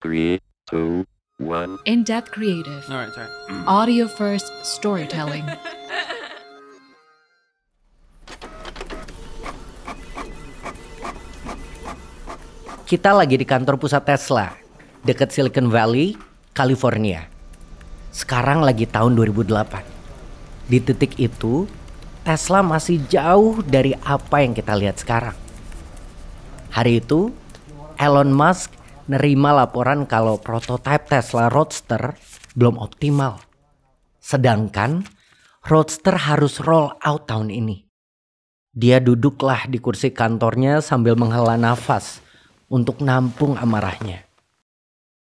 Three, two, one. In depth creative, Alright, sorry. audio first storytelling. Kita lagi di kantor pusat Tesla, dekat Silicon Valley, California. Sekarang lagi tahun 2008. Di titik itu, Tesla masih jauh dari apa yang kita lihat sekarang. Hari itu, Elon Musk nerima laporan kalau prototipe Tesla Roadster belum optimal. Sedangkan Roadster harus roll out tahun ini. Dia duduklah di kursi kantornya sambil menghela nafas untuk nampung amarahnya.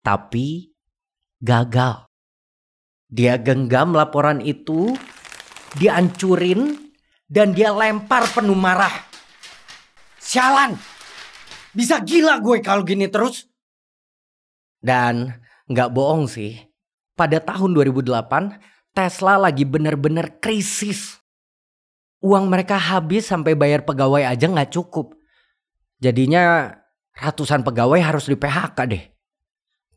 Tapi gagal. Dia genggam laporan itu, dia hancurin, dan dia lempar penuh marah. Sialan! Bisa gila gue kalau gini terus. Dan nggak bohong sih, pada tahun 2008 Tesla lagi bener-bener krisis. Uang mereka habis sampai bayar pegawai aja nggak cukup. Jadinya ratusan pegawai harus di PHK deh.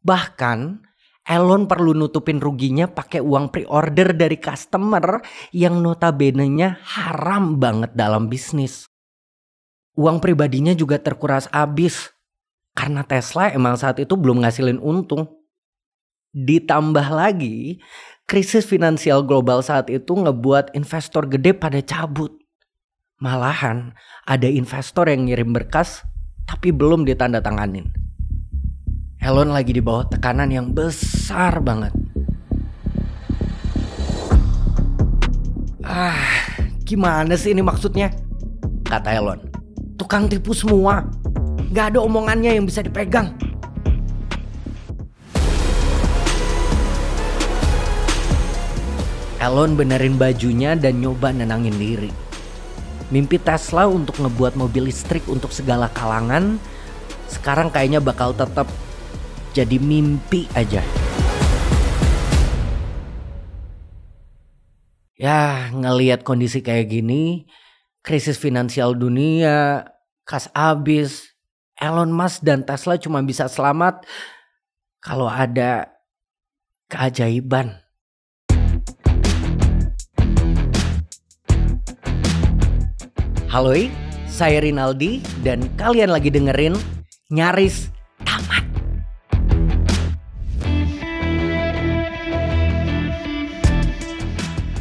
Bahkan Elon perlu nutupin ruginya pakai uang pre-order dari customer yang notabene-nya haram banget dalam bisnis. Uang pribadinya juga terkuras abis karena Tesla emang saat itu belum ngasilin untung. Ditambah lagi, krisis finansial global saat itu ngebuat investor gede pada cabut. Malahan ada investor yang ngirim berkas tapi belum ditandatanganin. Elon lagi di bawah tekanan yang besar banget. Ah, gimana sih ini maksudnya? Kata Elon. Tukang tipu semua. Gak ada omongannya yang bisa dipegang. Elon benerin bajunya dan nyoba nenangin diri. Mimpi Tesla untuk ngebuat mobil listrik untuk segala kalangan sekarang kayaknya bakal tetap jadi mimpi aja. Ya, ngelihat kondisi kayak gini, krisis finansial dunia, kas abis, Elon Musk dan Tesla cuma bisa selamat kalau ada keajaiban. Halo, saya Rinaldi dan kalian lagi dengerin Nyaris Tamat.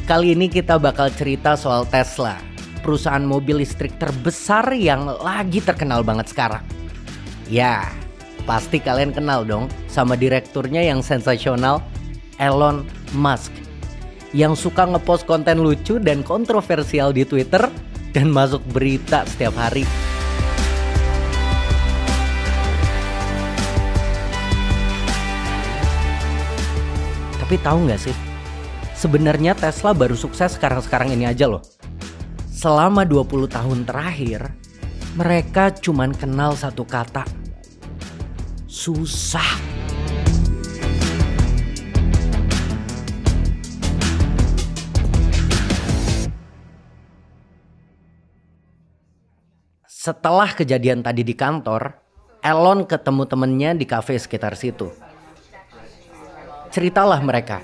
Kali ini kita bakal cerita soal Tesla, perusahaan mobil listrik terbesar yang lagi terkenal banget sekarang. Ya, pasti kalian kenal dong sama direkturnya yang sensasional, Elon Musk. Yang suka ngepost konten lucu dan kontroversial di Twitter dan masuk berita setiap hari. Tapi tahu nggak sih? Sebenarnya Tesla baru sukses sekarang-sekarang ini aja loh. Selama 20 tahun terakhir, mereka cuman kenal satu kata. Susah. Setelah kejadian tadi di kantor, Elon ketemu temennya di kafe sekitar situ. Ceritalah mereka,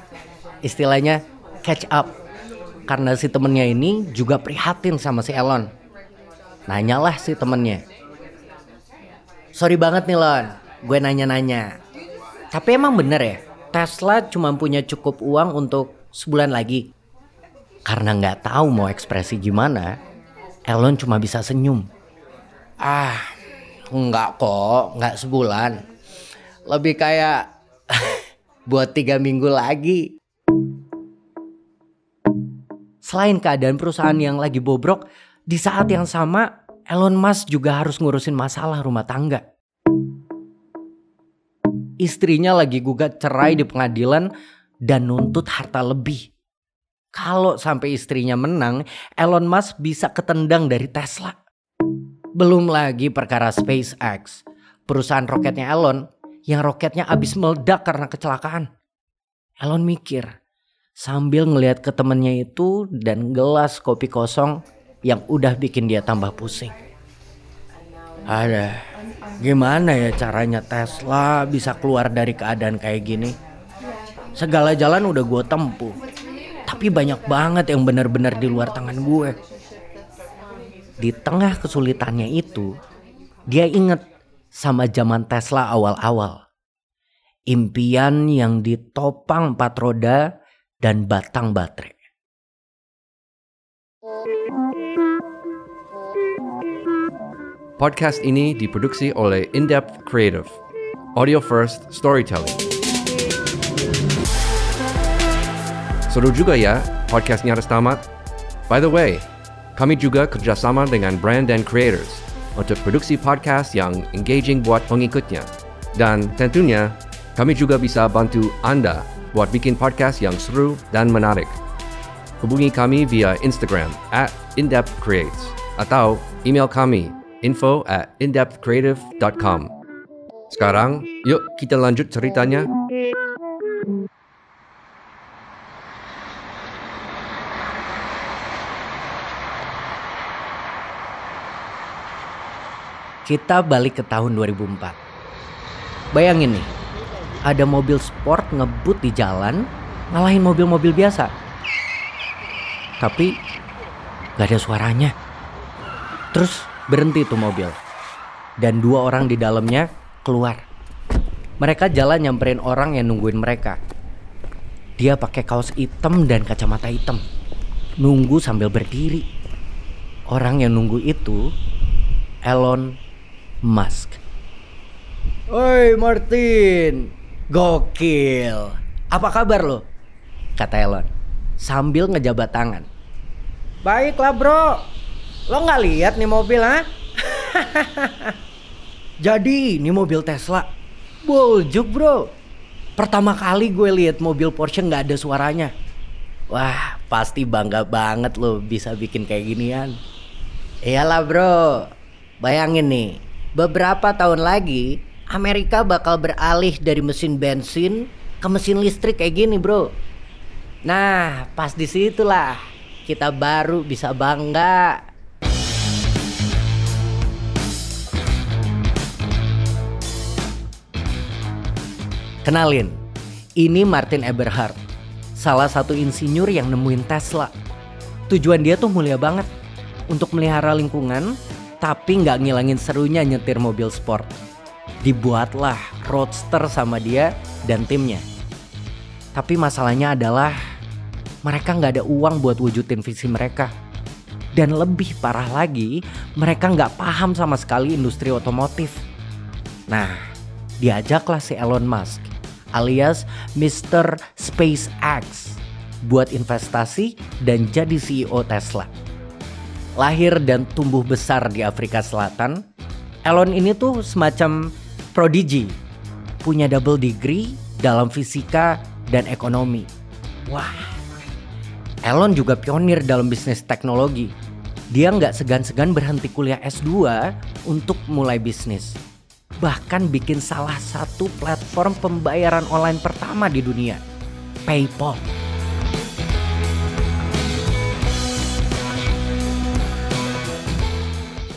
istilahnya catch up. Karena si temennya ini juga prihatin sama si Elon. Nanyalah si temennya. Sorry banget nih Lon, gue nanya-nanya. Tapi emang bener ya, Tesla cuma punya cukup uang untuk sebulan lagi. Karena nggak tahu mau ekspresi gimana, Elon cuma bisa senyum. Ah, enggak kok, enggak sebulan. Lebih kayak buat tiga minggu lagi. Selain keadaan perusahaan yang lagi bobrok, di saat yang sama Elon Musk juga harus ngurusin masalah rumah tangga. Istrinya lagi gugat cerai di pengadilan dan nuntut harta lebih. Kalau sampai istrinya menang, Elon Musk bisa ketendang dari Tesla. Belum lagi perkara SpaceX, perusahaan roketnya Elon yang roketnya habis meledak karena kecelakaan. Elon mikir sambil ngelihat ke temennya itu dan gelas kopi kosong yang udah bikin dia tambah pusing. Ada, Gimana ya caranya Tesla bisa keluar dari keadaan kayak gini? Segala jalan udah gue tempuh. Tapi banyak banget yang benar-benar di luar tangan gue. Di tengah kesulitannya itu, dia inget sama zaman Tesla awal-awal. Impian yang ditopang empat roda dan batang baterai. Podcast ini diproduksi oleh In-Depth Creative. Audio First Storytelling. Seru juga ya podcastnya harus tamat? By the way, kami juga kerjasama dengan brand dan creators untuk produksi podcast yang engaging buat pengikutnya. Dan tentunya, kami juga bisa bantu Anda buat bikin podcast yang seru dan menarik. Hubungi kami via Instagram at indepthcreates atau email kami info at indepthcreative.com. Sekarang, yuk kita lanjut ceritanya. Kita balik ke tahun 2004. Bayangin nih, ada mobil sport ngebut di jalan, ngalahin mobil-mobil biasa. Tapi gak ada suaranya. Terus berhenti tuh mobil. Dan dua orang di dalamnya keluar. Mereka jalan nyamperin orang yang nungguin mereka. Dia pakai kaos hitam dan kacamata hitam. Nunggu sambil berdiri. Orang yang nunggu itu Elon Musk. Oi Martin, gokil. Apa kabar lo? Kata Elon sambil ngejabat tangan. Baiklah bro, lo nggak lihat nih mobil ha? Jadi ini mobil Tesla, boljuk bro. Pertama kali gue lihat mobil Porsche nggak ada suaranya. Wah, pasti bangga banget lo bisa bikin kayak ginian. Iyalah bro, bayangin nih, beberapa tahun lagi Amerika bakal beralih dari mesin bensin ke mesin listrik kayak gini bro. Nah, pas di situlah kita baru bisa bangga. Kenalin, ini Martin Eberhard, salah satu insinyur yang nemuin Tesla. Tujuan dia tuh mulia banget, untuk melihara lingkungan, tapi nggak ngilangin serunya nyetir mobil sport. Dibuatlah Roadster sama dia dan timnya. Tapi masalahnya adalah mereka nggak ada uang buat wujudin visi mereka. Dan lebih parah lagi, mereka nggak paham sama sekali industri otomotif. Nah, diajaklah si Elon Musk alias Mr. SpaceX buat investasi dan jadi CEO Tesla. Lahir dan tumbuh besar di Afrika Selatan, Elon ini tuh semacam prodigy, punya double degree dalam fisika dan ekonomi. Wah, Elon juga pionir dalam bisnis teknologi. Dia nggak segan-segan berhenti kuliah S2 untuk mulai bisnis. Bahkan bikin salah satu platform pembayaran online pertama di dunia, PayPal.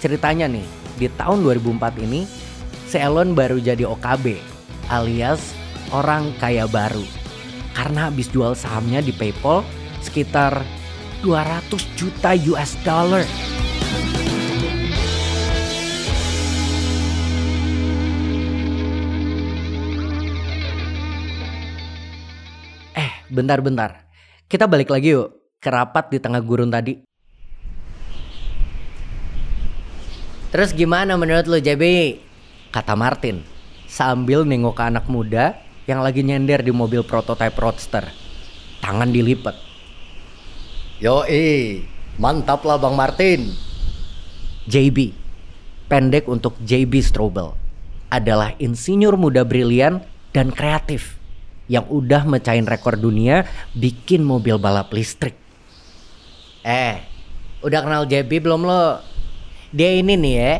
Ceritanya nih, di tahun 2004 ini, si baru jadi OKB alias orang kaya baru. Karena habis jual sahamnya di PayPal sekitar 200 juta US dollar. Eh, bentar-bentar. Kita balik lagi yuk ke rapat di tengah gurun tadi. Terus gimana menurut lo JB? Kata Martin sambil nengok ke anak muda yang lagi nyender di mobil prototipe Roadster. Tangan dilipat. Yoi, mantap lah Bang Martin. JB, pendek untuk JB Strobel, adalah insinyur muda brilian dan kreatif yang udah mecahin rekor dunia bikin mobil balap listrik. Eh, udah kenal JB belum lo? Dia ini nih ya,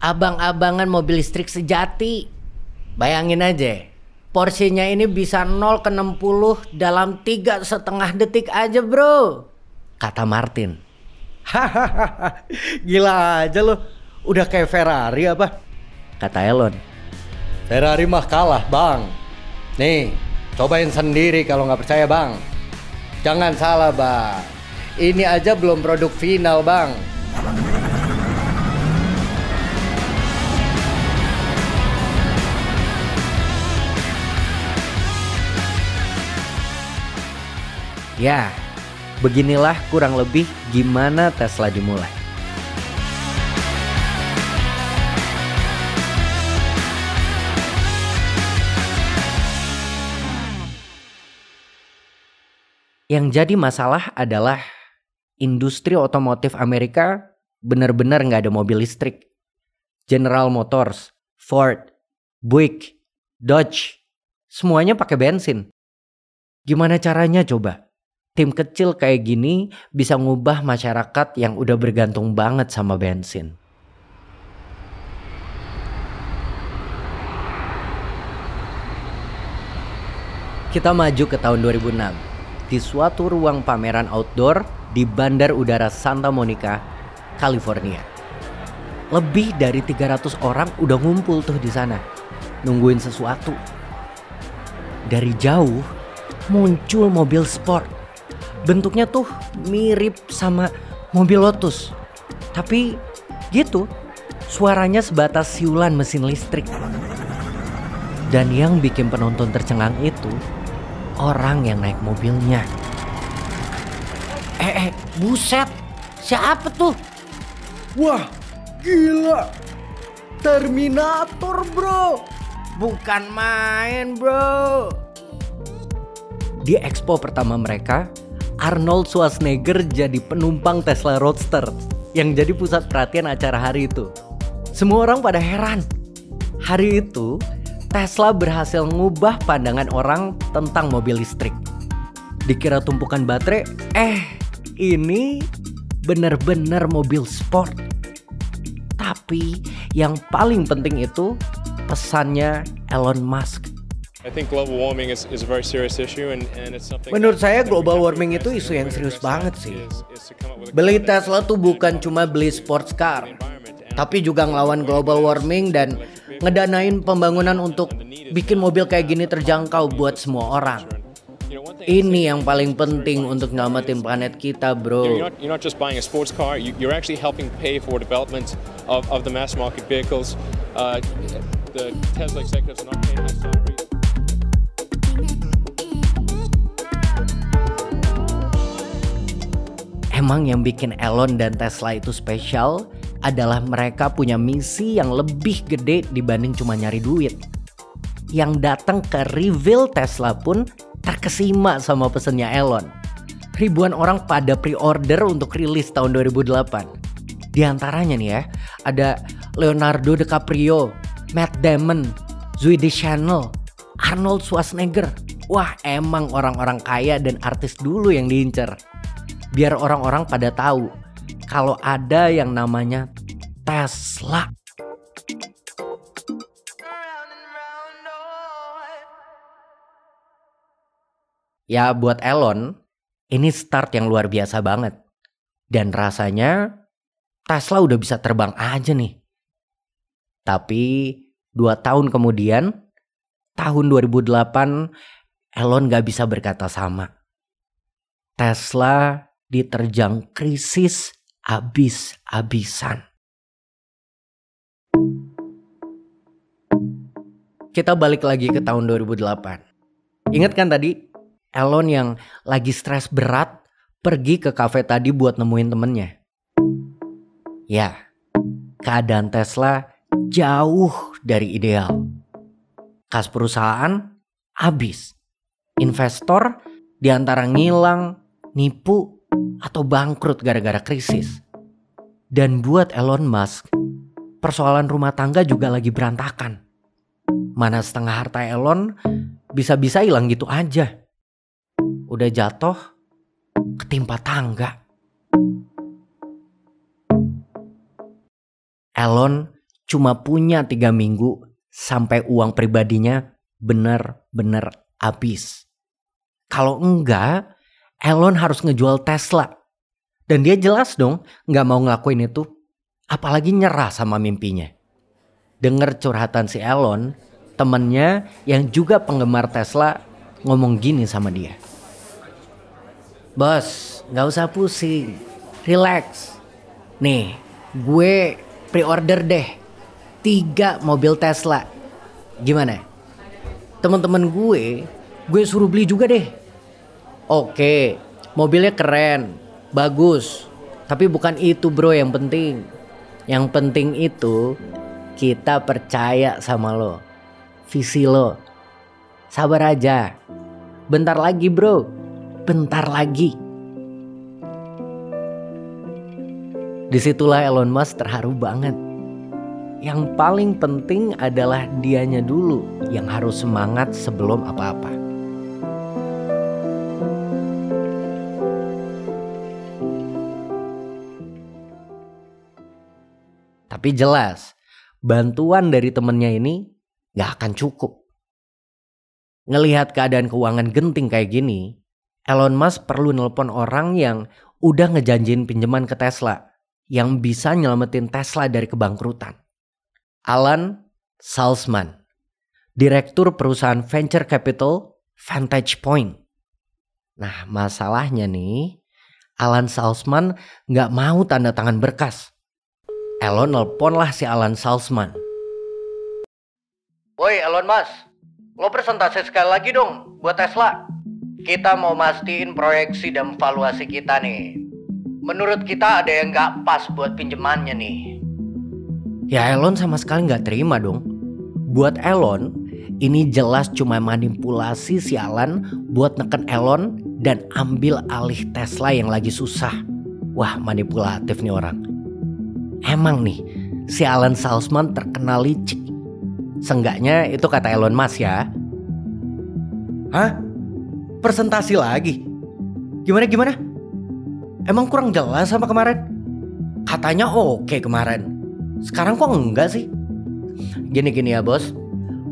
abang-abangan mobil listrik sejati. Bayangin aja, porsinya ini bisa 0 ke 60 dalam tiga setengah detik aja bro. Kata Martin. Hahaha, gila aja lo. Udah kayak Ferrari apa? kata Elon. Ferrari mah kalah bang. Nih, cobain sendiri kalau nggak percaya bang. Jangan salah bang. Ini aja belum produk final bang. Ya, beginilah kurang lebih gimana Tesla dimulai. Yang jadi masalah adalah industri otomotif Amerika benar-benar nggak ada mobil listrik. General Motors, Ford, Buick, Dodge, semuanya pakai bensin. Gimana caranya coba? Tim kecil kayak gini bisa ngubah masyarakat yang udah bergantung banget sama bensin. Kita maju ke tahun 2006 di suatu ruang pameran outdoor di Bandar Udara Santa Monica, California. Lebih dari 300 orang udah ngumpul tuh di sana, nungguin sesuatu. Dari jauh muncul mobil sport. Bentuknya tuh mirip sama mobil Lotus. Tapi gitu, suaranya sebatas siulan mesin listrik. Dan yang bikin penonton tercengang itu orang yang naik mobilnya. Eh, eh, buset. Siapa tuh? Wah, gila. Terminator, bro. Bukan main, bro. Di expo pertama mereka, Arnold Schwarzenegger jadi penumpang Tesla Roadster yang jadi pusat perhatian acara hari itu. Semua orang pada heran. Hari itu, Tesla berhasil ngubah pandangan orang tentang mobil listrik. Dikira tumpukan baterai, eh ini benar-benar mobil sport. Tapi yang paling penting itu pesannya Elon Musk. I think global warming is, is a very serious issue and, and it's something Menurut saya global warming itu isu yang serius banget sih. Beli Tesla tuh bukan cuma beli sports car, tapi juga ngelawan global warming dan ngedanain pembangunan untuk bikin mobil kayak gini terjangkau buat semua orang. Ini yang paling penting untuk nyelamatin planet kita, you're bro. not, you're not just buying a sports car, you, you're actually helping pay for development of, of the mass market vehicles. Uh, the Tesla executives are not paid high salaries. Emang yang bikin Elon dan Tesla itu spesial adalah mereka punya misi yang lebih gede dibanding cuma nyari duit. Yang datang ke reveal Tesla pun terkesima sama pesennya Elon. Ribuan orang pada pre-order untuk rilis tahun 2008. Di antaranya nih ya, ada Leonardo DiCaprio, Matt Damon, Zoe Deschanel, Arnold Schwarzenegger. Wah, emang orang-orang kaya dan artis dulu yang diincer biar orang-orang pada tahu kalau ada yang namanya Tesla. Ya buat Elon, ini start yang luar biasa banget. Dan rasanya Tesla udah bisa terbang aja nih. Tapi dua tahun kemudian, tahun 2008, Elon gak bisa berkata sama. Tesla diterjang krisis abis-abisan. Kita balik lagi ke tahun 2008. Ingat kan tadi Elon yang lagi stres berat pergi ke kafe tadi buat nemuin temennya. Ya, keadaan Tesla jauh dari ideal. Kas perusahaan habis. Investor di antara ngilang, nipu, atau bangkrut gara-gara krisis. Dan buat Elon Musk, persoalan rumah tangga juga lagi berantakan. Mana setengah harta Elon bisa-bisa hilang gitu aja. Udah jatuh, ketimpa tangga. Elon cuma punya tiga minggu sampai uang pribadinya bener-bener habis. Kalau enggak, Elon harus ngejual Tesla. Dan dia jelas dong nggak mau ngelakuin itu. Apalagi nyerah sama mimpinya. denger curhatan si Elon, temennya yang juga penggemar Tesla ngomong gini sama dia. Bos, gak usah pusing, relax. Nih, gue pre-order deh tiga mobil Tesla. Gimana? Teman-teman gue, gue suruh beli juga deh. Oke, mobilnya keren, bagus. Tapi bukan itu bro yang penting. Yang penting itu kita percaya sama lo. Visi lo. Sabar aja. Bentar lagi bro. Bentar lagi. Di situlah Elon Musk terharu banget. Yang paling penting adalah dianya dulu yang harus semangat sebelum apa-apa. Tapi jelas, bantuan dari temennya ini gak akan cukup. Ngelihat keadaan keuangan genting kayak gini, Elon Musk perlu nelpon orang yang udah ngejanjin pinjaman ke Tesla yang bisa nyelamatin Tesla dari kebangkrutan. Alan Salzman, Direktur Perusahaan Venture Capital Vantage Point. Nah masalahnya nih, Alan Salzman nggak mau tanda tangan berkas. Elon nelpon lah si Alan Salzman. Woi Elon Mas, lo presentasi sekali lagi dong buat Tesla. Kita mau mastiin proyeksi dan valuasi kita nih. Menurut kita ada yang nggak pas buat pinjamannya nih. Ya Elon sama sekali nggak terima dong. Buat Elon, ini jelas cuma manipulasi si Alan buat neken Elon dan ambil alih Tesla yang lagi susah. Wah manipulatif nih orang. Emang nih, si Alan Salzman terkenal licik. Senggaknya itu kata Elon Musk ya. Hah? Presentasi lagi? Gimana gimana? Emang kurang jelas sama kemarin? Katanya oke kemarin. Sekarang kok enggak sih? Gini-gini ya bos.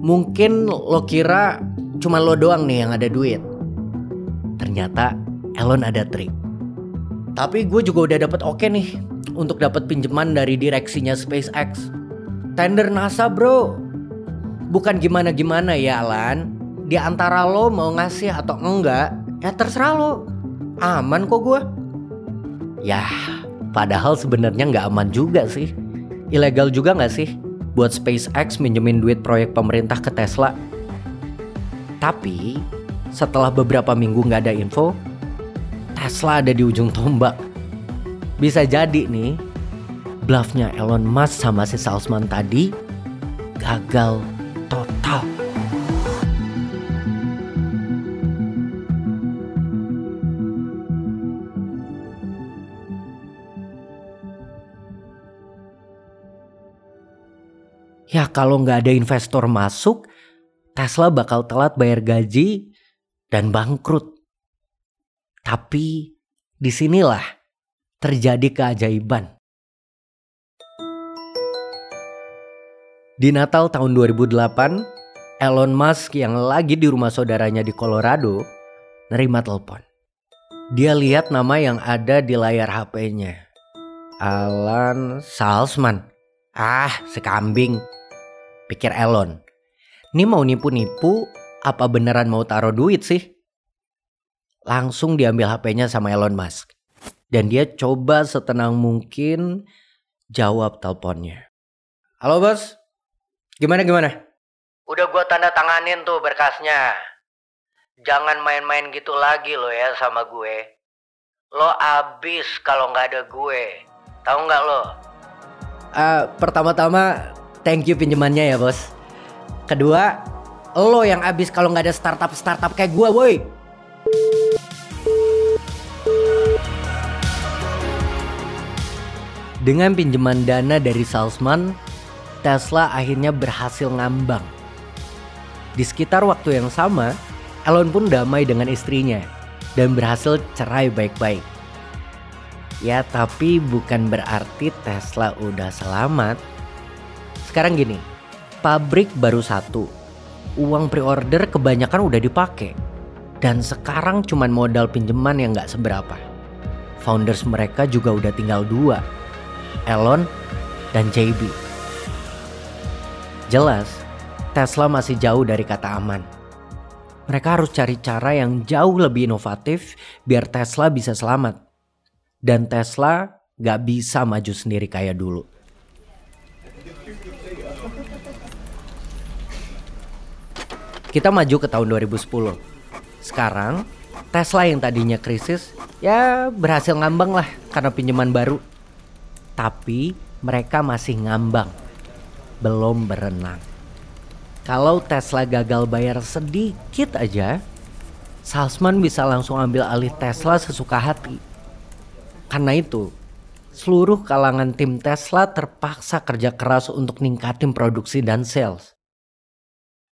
Mungkin lo kira cuma lo doang nih yang ada duit. Ternyata Elon ada trik. Tapi gue juga udah dapet oke nih untuk dapat pinjaman dari direksinya SpaceX. Tender NASA bro. Bukan gimana-gimana ya Alan. Di antara lo mau ngasih atau enggak, ya terserah lo. Aman kok gue. Ya, padahal sebenarnya nggak aman juga sih. Ilegal juga nggak sih buat SpaceX minjemin duit proyek pemerintah ke Tesla. Tapi setelah beberapa minggu nggak ada info, Tesla ada di ujung tombak bisa jadi nih, bluffnya Elon Musk sama si salesman tadi gagal total. Ya kalau nggak ada investor masuk, Tesla bakal telat bayar gaji dan bangkrut. Tapi di sinilah terjadi keajaiban. Di Natal tahun 2008, Elon Musk yang lagi di rumah saudaranya di Colorado nerima telepon. Dia lihat nama yang ada di layar HP-nya. Alan Salzman. Ah, sekambing. Pikir Elon. Ini mau nipu-nipu apa beneran mau taruh duit sih? Langsung diambil HP-nya sama Elon Musk. Dan dia coba setenang mungkin jawab teleponnya. Halo bos, gimana gimana? Udah gua tanda tanganin tuh berkasnya. Jangan main-main gitu lagi lo ya sama gue. Lo abis kalau nggak ada gue. Tahu nggak lo? Uh, pertama-tama thank you pinjamannya ya bos. Kedua, lo yang abis kalau nggak ada startup-startup kayak gue, woi. Dengan pinjaman dana dari Salzman, Tesla akhirnya berhasil ngambang. Di sekitar waktu yang sama, Elon pun damai dengan istrinya dan berhasil cerai baik-baik. Ya tapi bukan berarti Tesla udah selamat. Sekarang gini, pabrik baru satu. Uang pre-order kebanyakan udah dipakai. Dan sekarang cuman modal pinjaman yang gak seberapa. Founders mereka juga udah tinggal dua Elon, dan JB. Jelas, Tesla masih jauh dari kata aman. Mereka harus cari cara yang jauh lebih inovatif biar Tesla bisa selamat. Dan Tesla gak bisa maju sendiri kayak dulu. Kita maju ke tahun 2010. Sekarang Tesla yang tadinya krisis ya berhasil ngambang lah karena pinjaman baru. Tapi mereka masih ngambang. Belum berenang. Kalau Tesla gagal bayar sedikit aja, salesman bisa langsung ambil alih Tesla sesuka hati. Karena itu, seluruh kalangan tim Tesla terpaksa kerja keras untuk ningkatin produksi dan sales.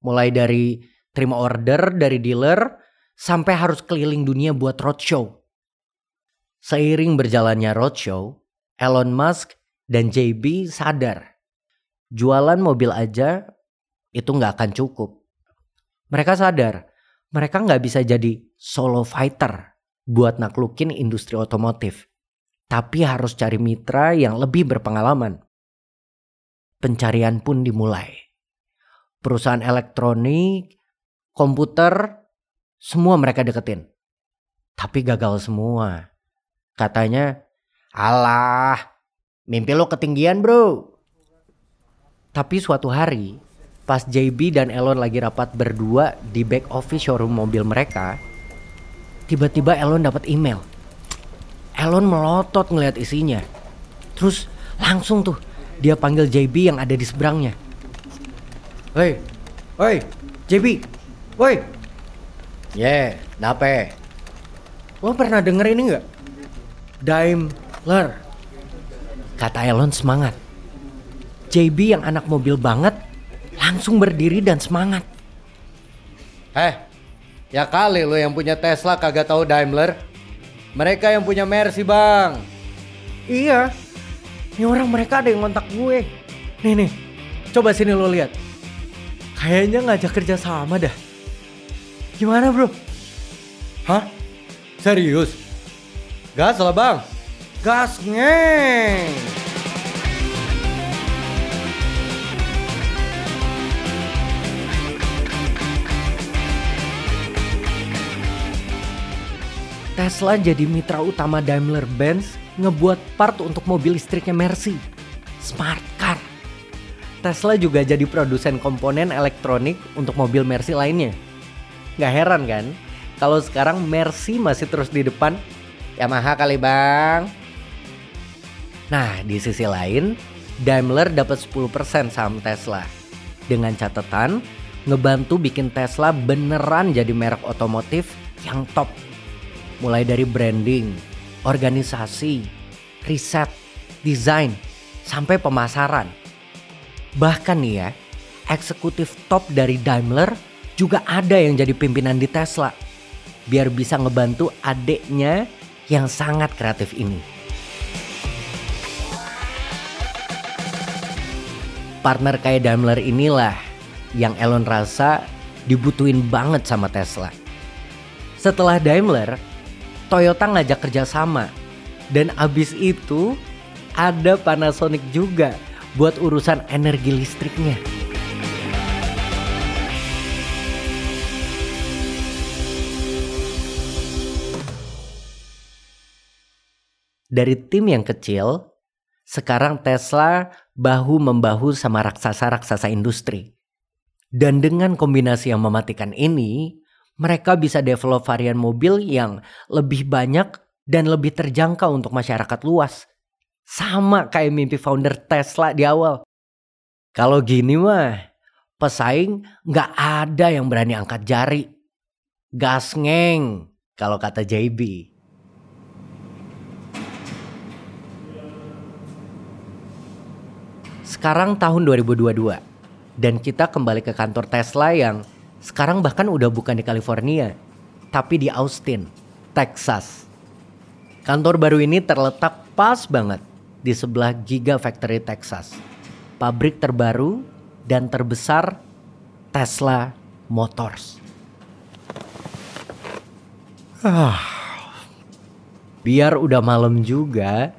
Mulai dari terima order dari dealer sampai harus keliling dunia buat roadshow. Seiring berjalannya roadshow, Elon Musk dan JB sadar jualan mobil aja itu nggak akan cukup. Mereka sadar mereka nggak bisa jadi solo fighter buat naklukin industri otomotif. Tapi harus cari mitra yang lebih berpengalaman. Pencarian pun dimulai. Perusahaan elektronik, komputer, semua mereka deketin. Tapi gagal semua. Katanya, alah, mimpi lo ketinggian bro. Tapi suatu hari, pas JB dan Elon lagi rapat berdua di back office showroom mobil mereka, tiba-tiba Elon dapat email. Elon melotot ngeliat isinya. Terus langsung tuh dia panggil JB yang ada di seberangnya. Hei, hei, JB, woi. Yeah, dape. Lo pernah denger ini nggak? Daimler. Kata Elon semangat. JB yang anak mobil banget langsung berdiri dan semangat. Eh, ya kali lo yang punya Tesla kagak tahu Daimler. Mereka yang punya Mercy bang. Iya, ini orang mereka ada yang ngontak gue. Nih nih, coba sini lo lihat. Kayaknya ngajak kerja sama dah. Gimana bro? Hah? Serius? Gas lah bang. Gas ngeng. Tesla jadi mitra utama Daimler-Benz ngebuat part untuk mobil listriknya Mercy, Smart Car. Tesla juga jadi produsen komponen elektronik untuk mobil Mercy lainnya. Gak heran kan kalau sekarang Mercy masih terus di depan Yamaha kali bang. Nah di sisi lain Daimler dapat 10% saham Tesla. Dengan catatan ngebantu bikin Tesla beneran jadi merek otomotif yang top mulai dari branding, organisasi, riset, desain, sampai pemasaran. Bahkan nih ya, eksekutif top dari Daimler juga ada yang jadi pimpinan di Tesla. Biar bisa ngebantu adeknya yang sangat kreatif ini. Partner kayak Daimler inilah yang Elon rasa dibutuhin banget sama Tesla. Setelah Daimler, Toyota ngajak kerjasama. Dan abis itu ada Panasonic juga buat urusan energi listriknya. Dari tim yang kecil, sekarang Tesla bahu-membahu sama raksasa-raksasa industri. Dan dengan kombinasi yang mematikan ini, mereka bisa develop varian mobil yang lebih banyak dan lebih terjangkau untuk masyarakat luas. Sama kayak mimpi founder Tesla di awal. Kalau gini mah, pesaing nggak ada yang berani angkat jari. Gas ngeng, kalau kata JB. Sekarang tahun 2022 dan kita kembali ke kantor Tesla yang sekarang bahkan udah bukan di California, tapi di Austin, Texas. Kantor baru ini terletak pas banget di sebelah Gigafactory Texas. Pabrik terbaru dan terbesar Tesla Motors. Ah. Biar udah malam juga,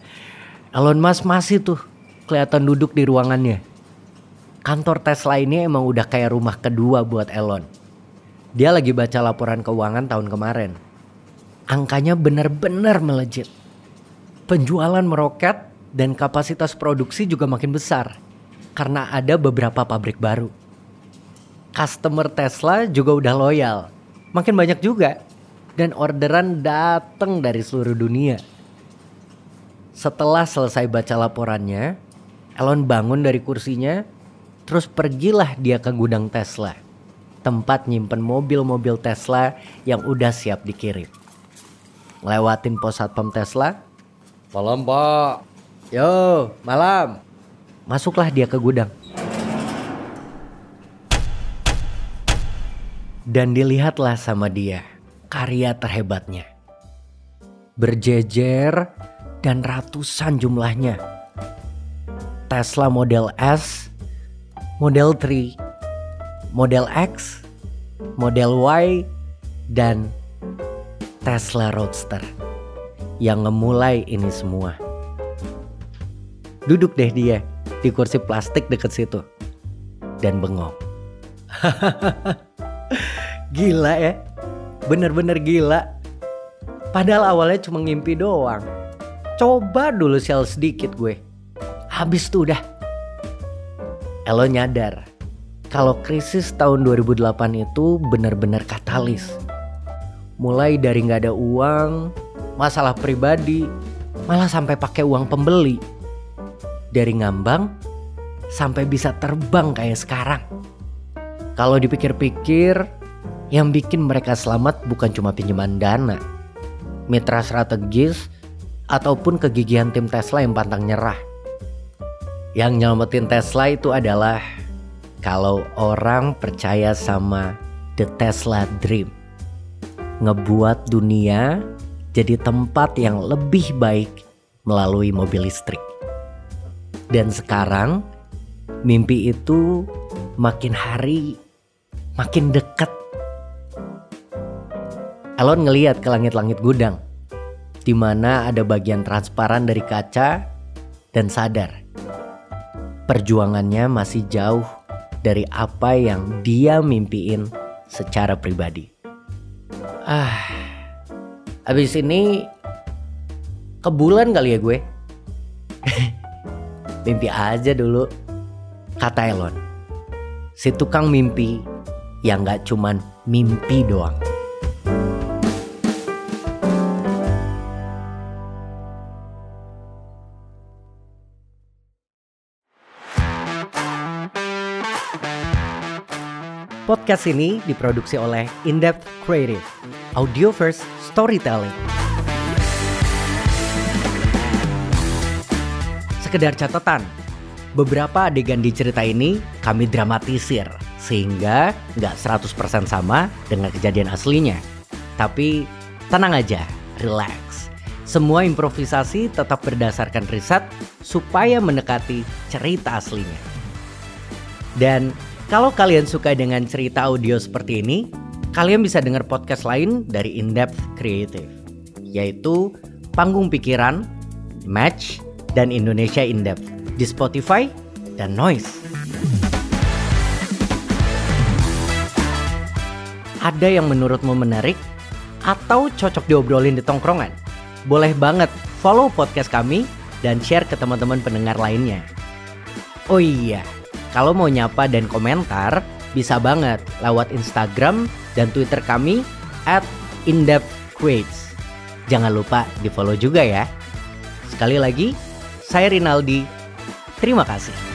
Elon Musk masih tuh kelihatan duduk di ruangannya. Kantor Tesla ini emang udah kayak rumah kedua buat Elon. Dia lagi baca laporan keuangan tahun kemarin. Angkanya bener-bener melejit. Penjualan meroket dan kapasitas produksi juga makin besar karena ada beberapa pabrik baru. Customer Tesla juga udah loyal, makin banyak juga dan orderan datang dari seluruh dunia. Setelah selesai baca laporannya, Elon bangun dari kursinya, terus pergilah dia ke gudang Tesla, tempat nyimpen mobil-mobil Tesla yang udah siap dikirim. Lewatin pos satpam Tesla, Malam pak. Yo, malam. Masuklah dia ke gudang. Dan dilihatlah sama dia karya terhebatnya. Berjejer dan ratusan jumlahnya. Tesla Model S, Model 3, Model X, Model Y, dan Tesla Roadster yang ngemulai ini semua. Duduk deh dia di kursi plastik deket situ dan bengong. gila ya, bener-bener gila. Padahal awalnya cuma ngimpi doang. Coba dulu sel sedikit gue. Habis tuh udah. Elo nyadar kalau krisis tahun 2008 itu benar-benar katalis. Mulai dari nggak ada uang, masalah pribadi, malah sampai pakai uang pembeli. Dari ngambang sampai bisa terbang kayak sekarang. Kalau dipikir-pikir, yang bikin mereka selamat bukan cuma pinjaman dana, mitra strategis, ataupun kegigihan tim Tesla yang pantang nyerah. Yang nyelamatin Tesla itu adalah kalau orang percaya sama The Tesla Dream. Ngebuat dunia jadi tempat yang lebih baik melalui mobil listrik. Dan sekarang mimpi itu makin hari makin dekat. Elon ngeliat ke langit-langit gudang, di mana ada bagian transparan dari kaca dan sadar perjuangannya masih jauh dari apa yang dia mimpiin secara pribadi. Ah, Abis ini ke bulan kali ya gue. mimpi aja dulu. Kata Elon. Si tukang mimpi yang gak cuman mimpi doang. Podcast ini diproduksi oleh Indepth Creative, Audio First Storytelling. Sekedar catatan, beberapa adegan di cerita ini kami dramatisir sehingga nggak 100% sama dengan kejadian aslinya. Tapi tenang aja, relax. Semua improvisasi tetap berdasarkan riset supaya mendekati cerita aslinya. Dan kalau kalian suka dengan cerita audio seperti ini, kalian bisa dengar podcast lain dari Indepth Creative, yaitu Panggung Pikiran, Match, dan Indonesia Indepth di Spotify dan Noise. Ada yang menurutmu menarik atau cocok diobrolin di tongkrongan? Boleh banget follow podcast kami dan share ke teman-teman pendengar lainnya. Oh iya, kalau mau nyapa dan komentar, bisa banget lewat Instagram dan Twitter kami at. Jangan lupa di follow juga ya. Sekali lagi, saya Rinaldi. Terima kasih.